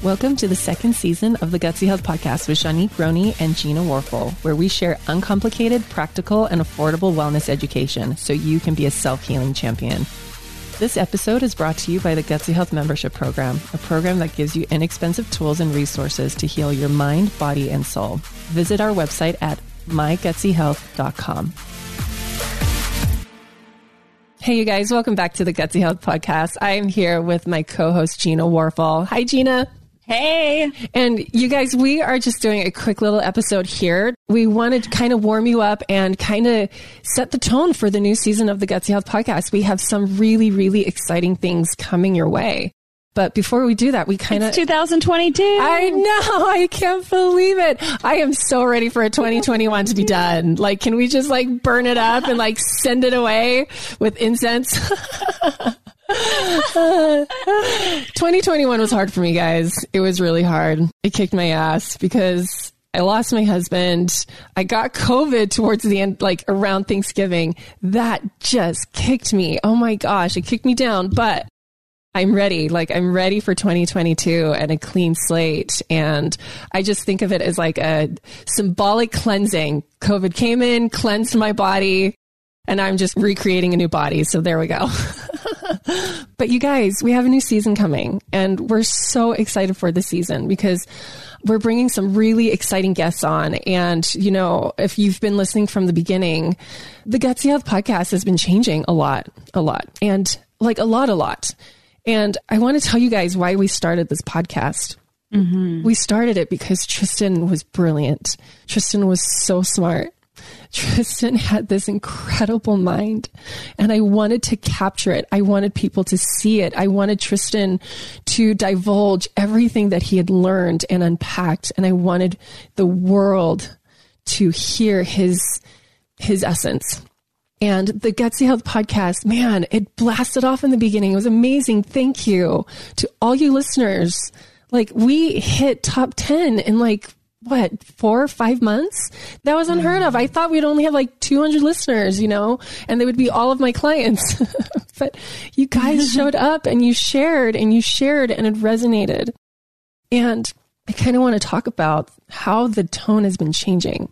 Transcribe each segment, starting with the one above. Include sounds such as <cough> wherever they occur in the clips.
Welcome to the second season of the Gutsy Health Podcast with Shanique Roney and Gina Warfel, where we share uncomplicated, practical, and affordable wellness education so you can be a self healing champion. This episode is brought to you by the Gutsy Health Membership Program, a program that gives you inexpensive tools and resources to heal your mind, body, and soul. Visit our website at mygutsyhealth.com. Hey, you guys, welcome back to the Gutsy Health Podcast. I am here with my co host, Gina Warfel. Hi, Gina. Hey. And you guys, we are just doing a quick little episode here. We wanted to kind of warm you up and kind of set the tone for the new season of the Gutsy Health podcast. We have some really, really exciting things coming your way. But before we do that, we kind of 2022. I know. I can't believe it. I am so ready for a 2021 to be done. Like, can we just like burn it up and like send it away with incense? <laughs> 2021 was hard for me, guys. It was really hard. It kicked my ass because I lost my husband. I got COVID towards the end, like around Thanksgiving. That just kicked me. Oh my gosh, it kicked me down. But I'm ready. Like I'm ready for 2022 and a clean slate. And I just think of it as like a symbolic cleansing. COVID came in, cleansed my body, and I'm just recreating a new body. So there we go. <laughs> <laughs> but you guys, we have a new season coming and we're so excited for the season because we're bringing some really exciting guests on. And, you know, if you've been listening from the beginning, the Gutsy Health podcast has been changing a lot, a lot, and like a lot, a lot. And I want to tell you guys why we started this podcast. Mm-hmm. We started it because Tristan was brilliant. Tristan was so smart. <laughs> Tristan had this incredible mind and I wanted to capture it. I wanted people to see it. I wanted Tristan to divulge everything that he had learned and unpacked. And I wanted the world to hear his, his essence. And the Gutsy Health podcast, man, it blasted off in the beginning. It was amazing. Thank you to all you listeners. Like we hit top 10 in like what four or five months? That was unheard of. I thought we'd only have like 200 listeners you know and they would be all of my clients. <laughs> But you guys <laughs> showed up and you shared and you shared and it resonated. And i kind of want to talk about how the tone has been changing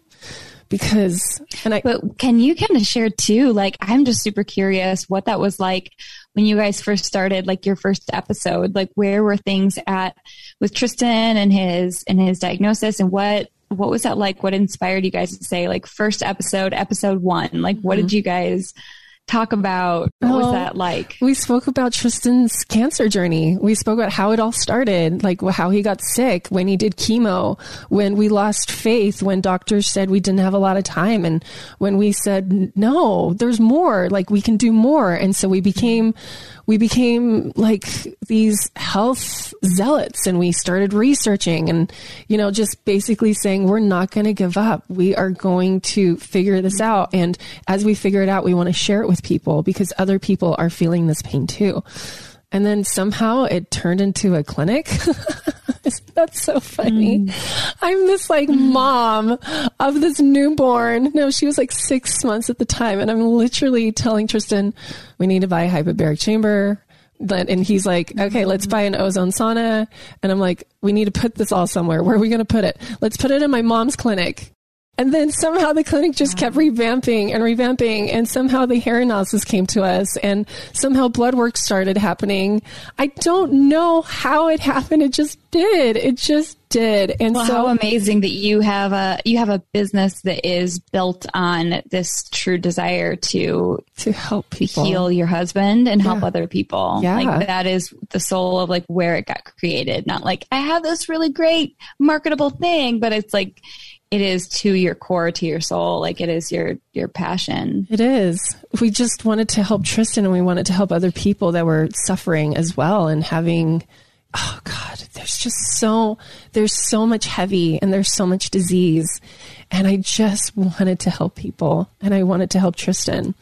because and i but can you kind of share too? Like i'm just super curious what that was like when you guys first started like your first episode like where were things at with Tristan and his and his diagnosis? And what what was that like? What inspired you guys to say like first episode episode 1 like what mm-hmm. did you guys talk about what was that like? We spoke about Tristan's cancer journey. We spoke about how it all started, like how he got sick, when he did chemo, when we lost faith, when doctors said we didn't have a lot of time, and when we said, no, there's more, like we can do more. And so we became, we became like these health zealots and we started researching and, you know, just basically saying, we're not going to give up. We are going to figure this out. And as we figure it out, we want to share it with people because other people are feeling this pain too. And then somehow it turned into a clinic. <laughs> That's so funny. Mm. I'm this like mom of this newborn. No, she was like six months at the time. And I'm literally telling Tristan, we need to buy a hyperbaric chamber. But and he's like, okay, let's buy an ozone sauna. And I'm like, we need to put this all somewhere. Where are we going to put it? Let's put it in my mom's clinic. And then somehow the clinic just kept oh. revamping and revamping, and somehow the hair analysis came to us, and somehow blood work started happening. I don't know how it happened. It just did. It just did. And well, so how amazing that you have a you have a business that is built on this true desire to to help people heal your husband and help other people. Yeah. Like that is the soul of like where it got created. Not like I have this really great marketable thing, but it's like it is to your core to your soul like it is your your passion. It is. We just wanted to help tristan and we wanted to help other people that were suffering as well and having oh god there's just so there's so much heavy and there's so much disease. And i just wanted to help people and i wanted to help tristan.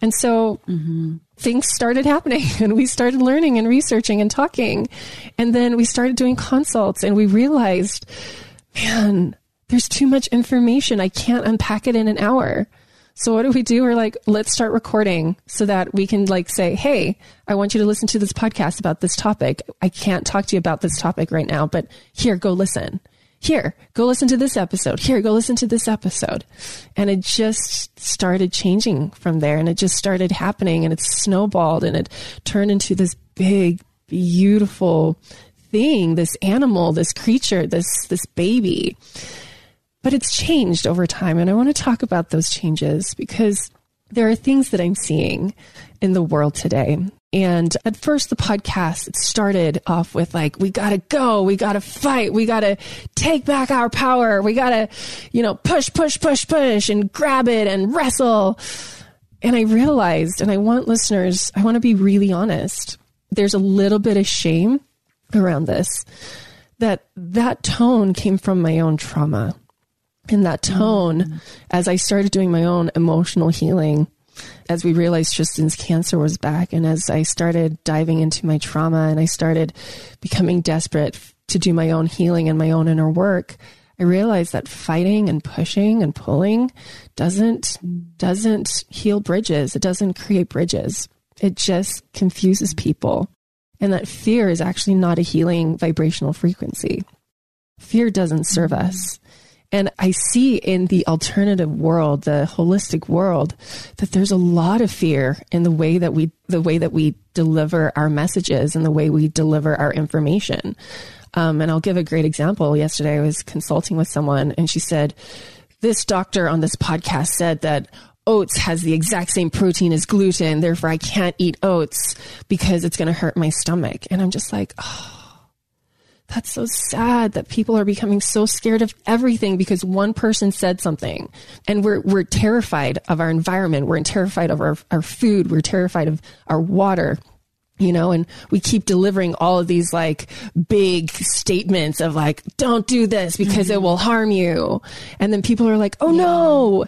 And so mm-hmm. things started happening <laughs> and we started learning and researching and talking. And then we started doing consults and we realized man there's too much information. I can't unpack it in an hour. So what do we do? We're like, let's start recording so that we can like say, Hey, I want you to listen to this podcast about this topic. I can't talk to you about this topic right now, but here, go listen. Here, go listen to this episode. Here, go listen to this episode. And it just started changing from there and it just started happening and it snowballed and it turned into this big, beautiful thing, this animal, this creature, this, this baby but it's changed over time. And I want to talk about those changes because there are things that I'm seeing in the world today. And at first, the podcast started off with like, we got to go, we got to fight, we got to take back our power, we got to, you know, push, push, push, push, and grab it and wrestle. And I realized, and I want listeners, I want to be really honest. There's a little bit of shame around this that that tone came from my own trauma in that tone mm. as I started doing my own emotional healing. As we realized Tristan's cancer was back, and as I started diving into my trauma and I started becoming desperate to do my own healing and my own inner work, I realized that fighting and pushing and pulling doesn't mm. doesn't heal bridges. It doesn't create bridges. It just confuses mm. people. And that fear is actually not a healing vibrational frequency. Fear doesn't serve mm. us. And I see in the alternative world, the holistic world, that there's a lot of fear in the way that we, the way that we deliver our messages and the way we deliver our information. Um, and I'll give a great example. Yesterday I was consulting with someone and she said, this doctor on this podcast said that oats has the exact same protein as gluten. Therefore I can't eat oats because it's going to hurt my stomach. And I'm just like, oh, that's so sad that people are becoming so scared of everything because one person said something. And we're, we're terrified of our environment. We're terrified of our, our food. We're terrified of our water you know, and we keep delivering all of these like big statements of like, don't do this because mm-hmm. it will harm you. And then people are like, oh yeah. no.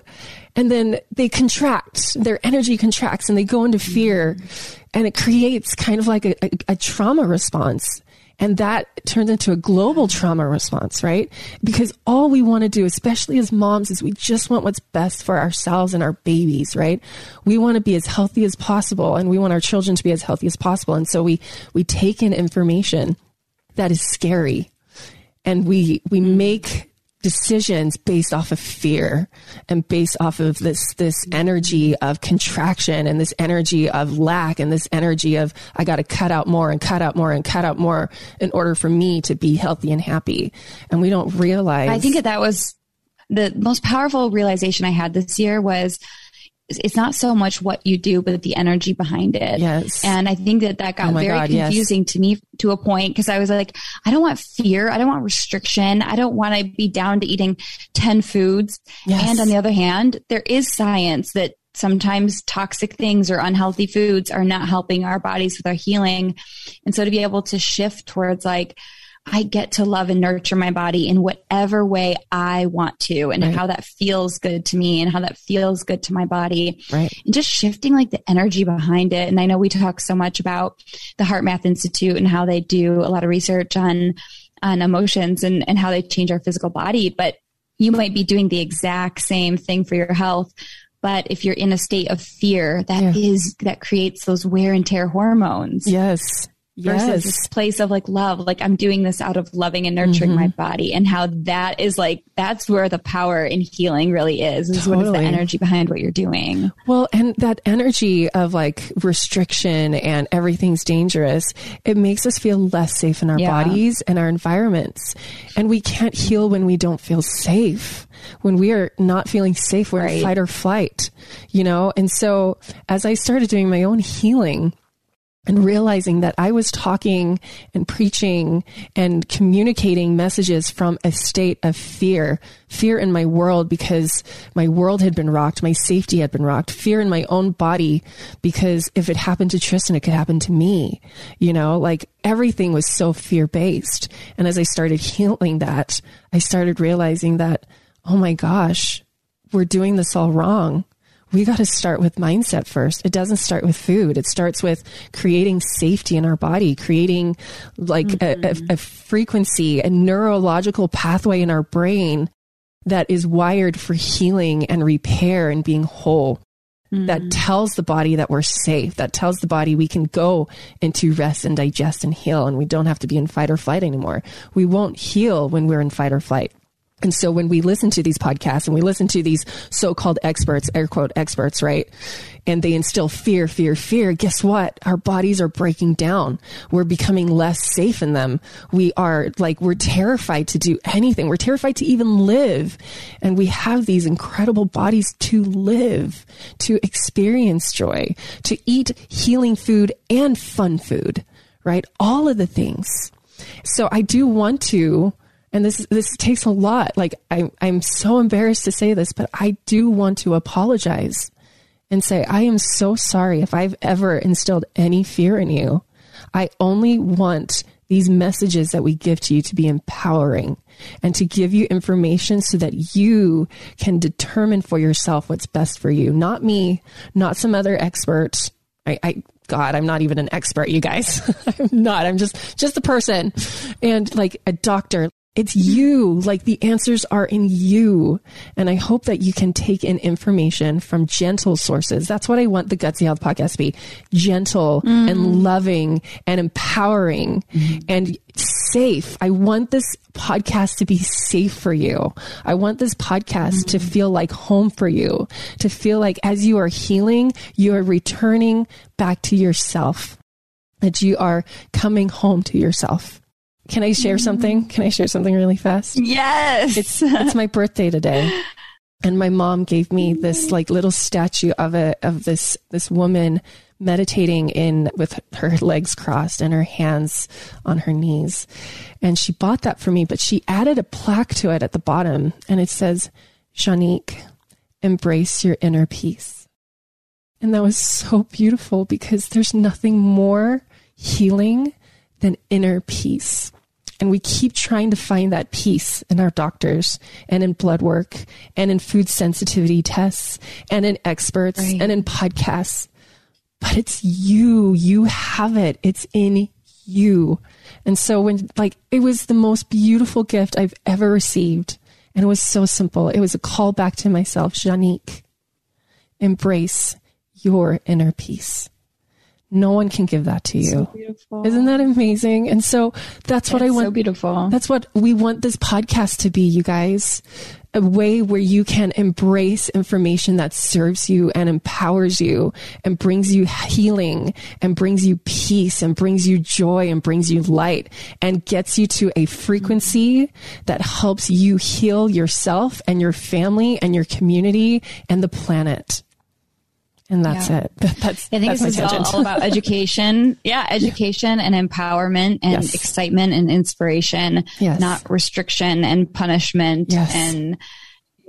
And then they contract, their energy contracts and they go into fear mm-hmm. and it creates kind of like a, a, a trauma response. And that turns into a global trauma response, right? Because all we want to do, especially as moms, is we just want what's best for ourselves and our babies, right? We want to be as healthy as possible and we want our children to be as healthy as possible. And so we, we take in information that is scary and we, we make decisions based off of fear and based off of this this energy of contraction and this energy of lack and this energy of I got to cut out more and cut out more and cut out more in order for me to be healthy and happy. And we don't realize I think that that was the most powerful realization I had this year was it's not so much what you do, but the energy behind it. Yes. And I think that that got oh very God, confusing yes. to me to a point because I was like, I don't want fear. I don't want restriction. I don't want to be down to eating 10 foods. Yes. And on the other hand, there is science that sometimes toxic things or unhealthy foods are not helping our bodies with our healing. And so to be able to shift towards like, I get to love and nurture my body in whatever way I want to and right. how that feels good to me and how that feels good to my body. Right. And just shifting like the energy behind it. And I know we talk so much about the HeartMath Institute and how they do a lot of research on on emotions and, and how they change our physical body, but you might be doing the exact same thing for your health. But if you're in a state of fear, that yeah. is that creates those wear and tear hormones. Yes versus yes. this place of like love like i'm doing this out of loving and nurturing mm-hmm. my body and how that is like that's where the power in healing really is is totally. what is the energy behind what you're doing well and that energy of like restriction and everything's dangerous it makes us feel less safe in our yeah. bodies and our environments and we can't heal when we don't feel safe when we are not feeling safe we're right. in fight or flight you know and so as i started doing my own healing and realizing that I was talking and preaching and communicating messages from a state of fear, fear in my world because my world had been rocked, my safety had been rocked, fear in my own body because if it happened to Tristan, it could happen to me. You know, like everything was so fear based. And as I started healing that, I started realizing that, oh my gosh, we're doing this all wrong we got to start with mindset first. It doesn't start with food. It starts with creating safety in our body, creating like mm-hmm. a, a, a frequency, a neurological pathway in our brain that is wired for healing and repair and being whole. Mm. That tells the body that we're safe, that tells the body we can go into rest and digest and heal, and we don't have to be in fight or flight anymore. We won't heal when we're in fight or flight. And so when we listen to these podcasts and we listen to these so-called experts, air quote experts, right? And they instill fear, fear, fear. Guess what? Our bodies are breaking down. We're becoming less safe in them. We are like, we're terrified to do anything. We're terrified to even live. And we have these incredible bodies to live, to experience joy, to eat healing food and fun food, right? All of the things. So I do want to and this this takes a lot. Like I, I'm so embarrassed to say this, but I do want to apologize and say I am so sorry if I've ever instilled any fear in you. I only want these messages that we give to you to be empowering and to give you information so that you can determine for yourself what's best for you. Not me, not some other expert. I, I God, I'm not even an expert, you guys. <laughs> I'm not. I'm just just a person and like a doctor. It's you. Like the answers are in you. And I hope that you can take in information from gentle sources. That's what I want the Gutsy Health podcast to be gentle mm. and loving and empowering mm. and safe. I want this podcast to be safe for you. I want this podcast mm. to feel like home for you, to feel like as you are healing, you are returning back to yourself, that you are coming home to yourself. Can I share something? Mm-hmm. Can I share something really fast? Yes. It's it's my birthday today. <laughs> And my mom gave me this like little statue of a of this this woman meditating in with her legs crossed and her hands on her knees. And she bought that for me, but she added a plaque to it at the bottom and it says, Shanique, embrace your inner peace. And that was so beautiful because there's nothing more healing than inner peace. And we keep trying to find that peace in our doctors and in blood work and in food sensitivity tests and in experts right. and in podcasts. But it's you. You have it. It's in you. And so when like it was the most beautiful gift I've ever received. And it was so simple. It was a call back to myself, Shanique, embrace your inner peace. No one can give that to you. So Isn't that amazing? And so that's what it's I want. So beautiful. That's what we want this podcast to be, you guys. A way where you can embrace information that serves you and empowers you and brings you healing and brings you peace and brings you joy and brings you light and gets you to a frequency that helps you heal yourself and your family and your community and the planet. And that's yeah. it. <laughs> That's, I think that's this is all, all, about education. <laughs> Yeah, education yeah. and empowerment and yes. excitement and inspiration, yes. not restriction and punishment yes. and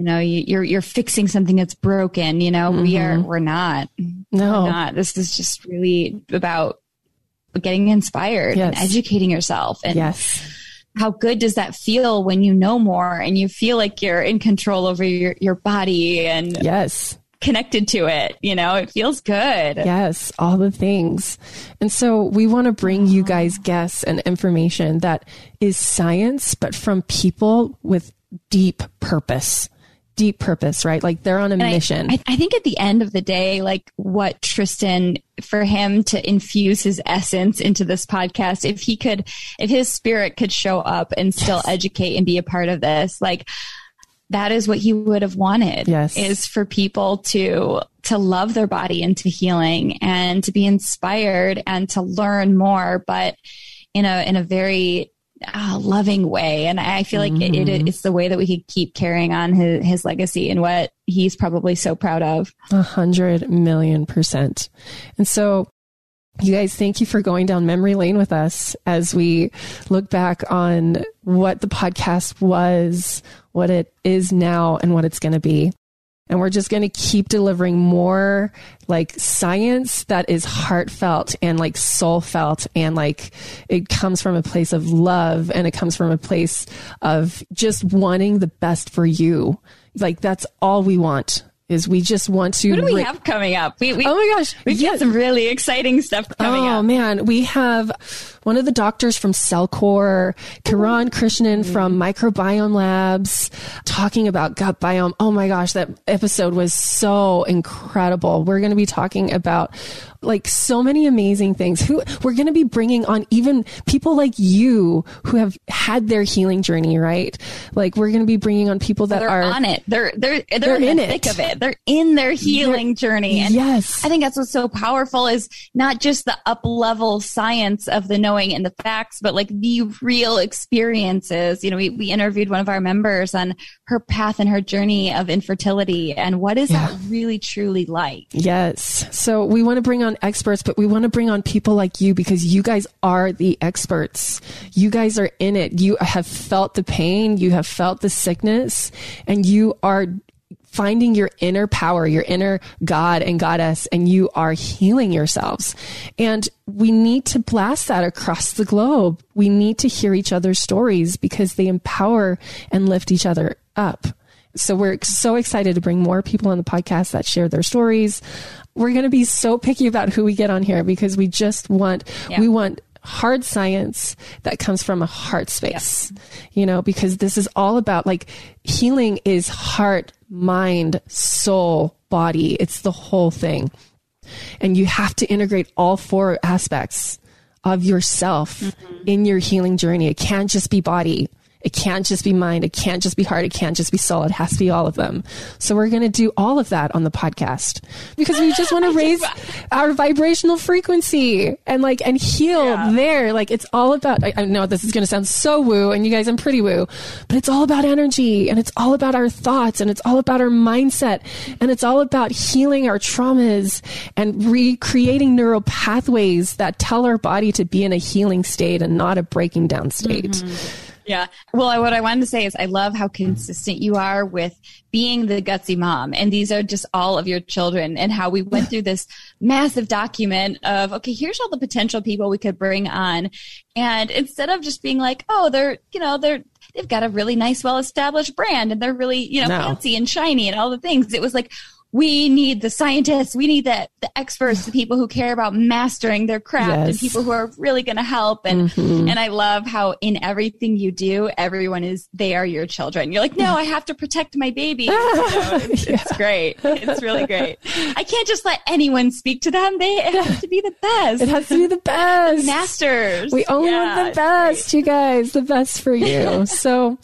you know you're you're fixing something that's broken you know mm-hmm. we are mm-hmm. we're not no we're not this is just really about getting inspired yes. and educating yourself and yes how good does that feel when you know more and you feel like you're in control over your, your body and yes connected to it. You know, it feels good. Yes, all the things. And so we want to bring you guys guests and information that is science, but from people with deep purpose. Deep purpose, right? Like they're on a and mission. I, I think at the end of the day, like what Tristan, for him to infuse his essence into this podcast, if he could, if his spirit could show up and still yes. educate and be a part of this, like that is what he would have wanted yes. is for people to to love their body into healing and to be inspired and to learn more but in a in a very uh, loving way and i feel like mm-hmm. it, it, it's the way that we could keep carrying on his, his legacy and what he's probably so proud of a hundred million percent and so you guys, thank you for going down memory lane with us as we look back on what the podcast was, what it is now, and what it's going to be. And we're just going to keep delivering more like science that is heartfelt and like soul felt. And like it comes from a place of love and it comes from a place of just wanting the best for you. Like that's all we want is we just want to. What do we ra- have coming up? We, we, oh my gosh, we've got some really exciting stuff coming oh, up. Oh man, we have one of the doctors from Cellcore, Kiran Krishnan from Microbiome Labs, talking about gut biome. Oh my gosh, that episode was so incredible. We're going to be talking about like so many amazing things. Who we're going to be bringing on even people like you who have had their healing journey, right? Like we're going to be bringing on people that they're on it. They're they're they're, they're in, in the thick of it. They're in their healing they're, journey. And yes, I think that's what's so powerful is not just the up level science of the knowing and the facts, but like the real experiences. You know, we we interviewed one of our members on her path and her journey of infertility and what is yeah. that really truly like. Yes. So we want to bring on on experts, but we want to bring on people like you because you guys are the experts. You guys are in it. You have felt the pain. You have felt the sickness and you are finding your inner power, your inner God and goddess, and you are healing yourselves. And we need to blast that across the globe. We need to hear each other's stories because they empower and lift each other up. So we're so excited to bring more people on the podcast that share their stories. We're going to be so picky about who we get on here because we just want, yeah. we want hard science that comes from a heart space, you know, because this is all about like healing is heart, mind, soul, body. It's the whole thing. And you have to integrate all four aspects of yourself mm-hmm. in your healing journey. It can't just be body. It can't just be mind. It can't just be heart. It can't just be soul. It has to be all of them. So we're going to do all of that on the podcast because we just want <laughs> to raise our vibrational frequency and like, and heal yeah. there. Like it's all about, I, I know this is going to sound so woo and you guys, I'm pretty woo, but it's all about energy and it's all about our thoughts and it's all about our mindset and it's all about healing our traumas and recreating neural pathways that tell our body to be in a healing state and not a breaking down state. Mm-hmm. Yeah. Well, what I wanted to say is I love how consistent you are with being the gutsy mom. And these are just all of your children and how we went through this massive document of, okay, here's all the potential people we could bring on. And instead of just being like, oh, they're, you know, they're, they've got a really nice, well established brand and they're really, you know, no. fancy and shiny and all the things. It was like, we need the scientists, we need the, the experts, the people who care about mastering their craft yes. and people who are really going to help. And, mm-hmm. and I love how in everything you do, everyone is, they are your children. You're like, no, I have to protect my baby. <laughs> Know, it's, yeah. it's, great. It's really great. I can't just let anyone speak to them. They have to be the best. It has to be the best. Masters. We only yeah, want the best, you guys, the best for you. <laughs> so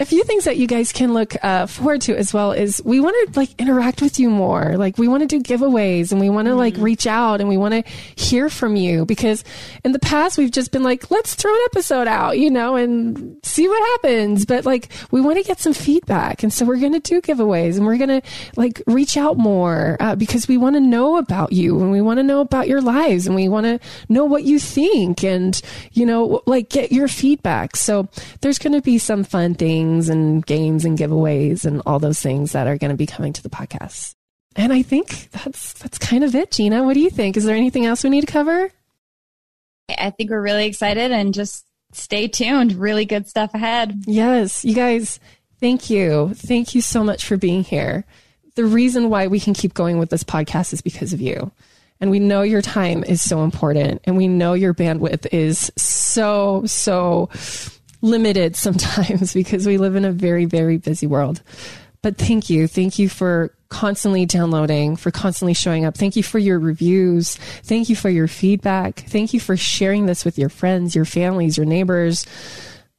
a few things that you guys can look uh, forward to as well is we want to like interact with you more. Like we want to do giveaways and we want to mm-hmm. like reach out and we want to hear from you because in the past we've just been like, let's throw an episode out, you know, and see what happens. But like we want to get some feedback. And so we're going to do giveaways and we're going to like reach out more uh, because we want to know about you and we want to know about your lives and we want to know what you think and, you know, like get your feedback. So there's going to be some fun things things and games and giveaways and all those things that are going to be coming to the podcast. And I think that's that's kind of it, Gina. What do you think? Is there anything else we need to cover? I think we're really excited and just stay tuned. Really good stuff ahead. Yes, you guys, thank you. Thank you so much for being here. The reason why we can keep going with this podcast is because of you. And we know your time is so important and we know your bandwidth is so, so limited sometimes <laughs> because we live in a very, very busy world. But thank you. Thank you for constantly downloading, for constantly showing up. Thank you for your reviews. Thank you for your feedback. Thank you for sharing this with your friends, your families, your neighbors.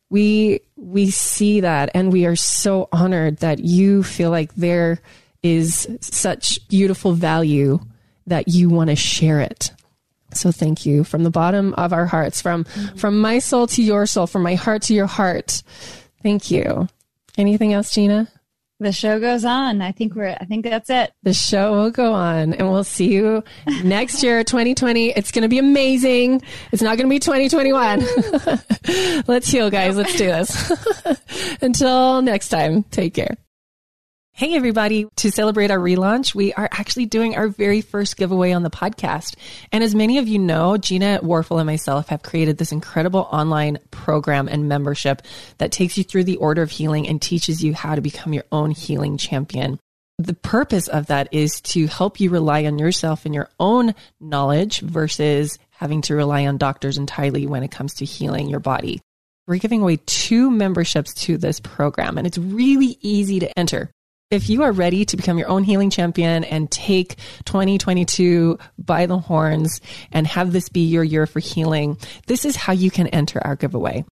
We, we see that and we are so honored that you feel like there is such beautiful value that you want to share it. So thank you from the bottom of our hearts, from mm-hmm. from my soul to your soul, from my heart to your heart. Thank you. Anything else, Gina? The show goes on. I think we're I think that's it. The show will go on and we'll see you <laughs> next year 2020. It's going to be amazing. It's not going to be 2021. <laughs> Let's heal guys. Let's do this. <laughs> Until next time, take care. Hey, everybody. To celebrate our relaunch, we are actually doing our very first giveaway on the podcast. And as many of you know, Gina Warfel and myself have created this incredible online program and membership that takes you through the order of healing and teaches you how to become your own healing champion. The purpose of that is to help you rely on yourself and your own knowledge versus having to rely on doctors entirely when it comes to healing your body. We're giving away two memberships to this program, and it's really easy to enter. If you are ready to become your own healing champion and take 2022 by the horns and have this be your year for healing, this is how you can enter our giveaway.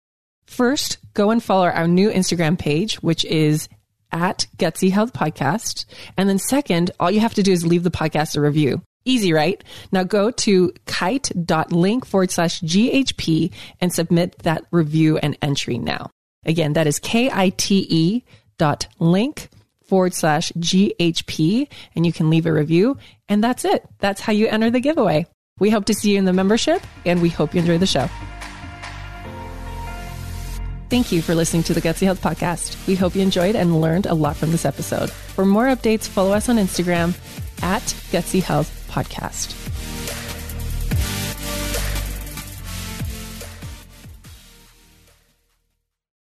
First, go and follow our new Instagram page, which is at Gutsy Health Podcast. And then second, all you have to do is leave the podcast a review. Easy, right? Now go to kite.link forward slash GHP and submit that review and entry now. Again, that is K-I-T-E dot link forward slash GHP and you can leave a review. And that's it. That's how you enter the giveaway. We hope to see you in the membership and we hope you enjoy the show. Thank you for listening to the Gutsy Health Podcast. We hope you enjoyed and learned a lot from this episode. For more updates, follow us on Instagram at Gutsy Health Podcast.